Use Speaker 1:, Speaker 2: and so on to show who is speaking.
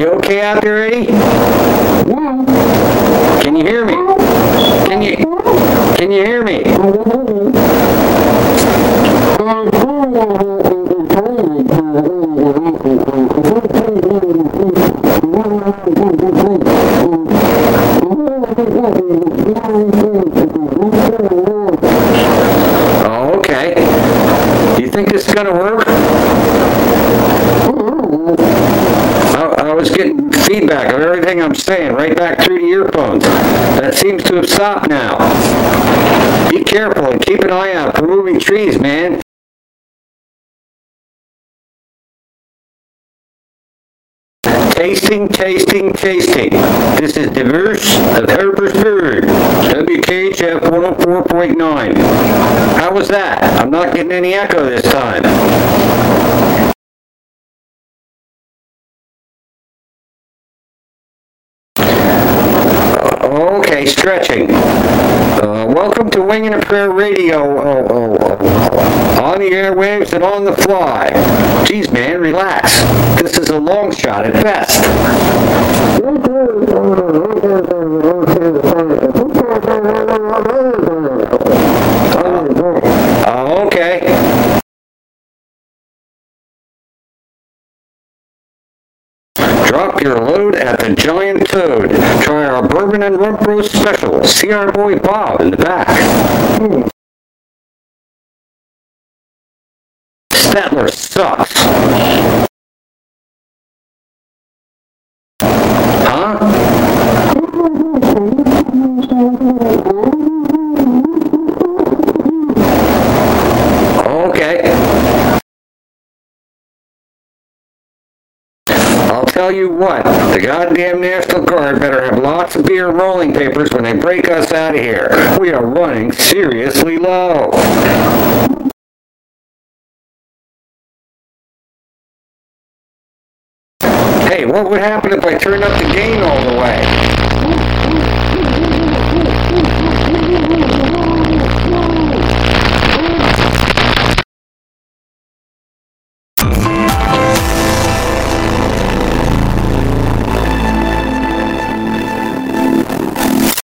Speaker 1: okay out there, Eddie? Can you hear me? Can you can you hear me? Okay. You think this is gonna work? Was getting feedback of everything I'm saying right back through the earphones. That seems to have stopped now. Be careful and keep an eye out for moving trees, man. Tasting, tasting, tasting. This is Diverse of Harpersburg, WKHF 104.9. How was that? I'm not getting any echo this time. Okay, stretching. Uh, welcome to Wing and a Prayer Radio oh, oh, oh, on the airwaves and on the fly. Geez, man, relax. This is a long shot at best. Uh, okay. Drop your load at the Giant Toad. Try our bourbon and rump roast special. See our boy Bob in the back. Statler sucks. Huh? Okay. I'll tell you what, the goddamn National Guard better have lots of beer and rolling papers when they break us out of here. We are running seriously low. Hey, what would happen if I turned up the gain all the way?